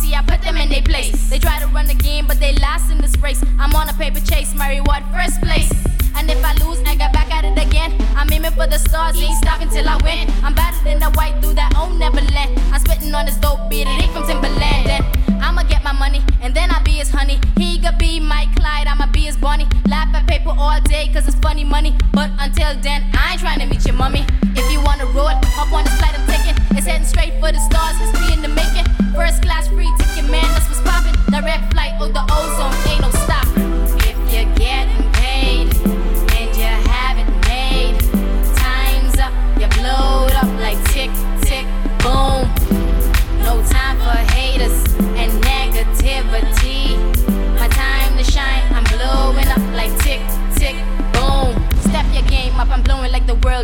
see, I put them in their place. They try to run the game, but they lost in this race. I'm on a paper chase, Murray. What first place. And if I lose, I get back at it again. I'm aiming for the stars, ain't stopping till I win. I'm better than a white dude that own Neverland. I'm spitting on his dope beat, it ain't from Timbaland. Then I'ma get my money, and then I'll be his honey. He could be my Clyde, I'ma be his bunny. Laugh at paper all day, cause it's funny money. But until then, I ain't trying to meet your mummy. If you wanna roll, hop on the flight I'm taking. It's heading straight for the stars, it's me in the making.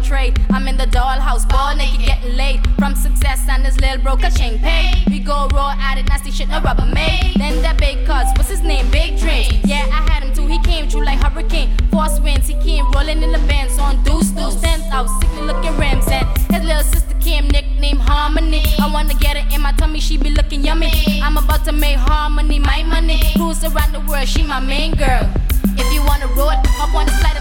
Trade. I'm in the dollhouse, ball naked, getting laid. From success and this little broke a chain pay. We go raw at it, nasty shit, no rubber made. Then that big cuz, what's his name? Big dreams. Yeah, I had him too, he came true like hurricane. Force winds, he came rolling in the bands on deuce, deuce, ten out, sickly looking rims. And his little sister came nicknamed Harmony. I wanna get it in my tummy, she be looking yummy. I'm about to make harmony my money. Cruise around the world, she my main girl. If you wanna roll, it, hop on the slide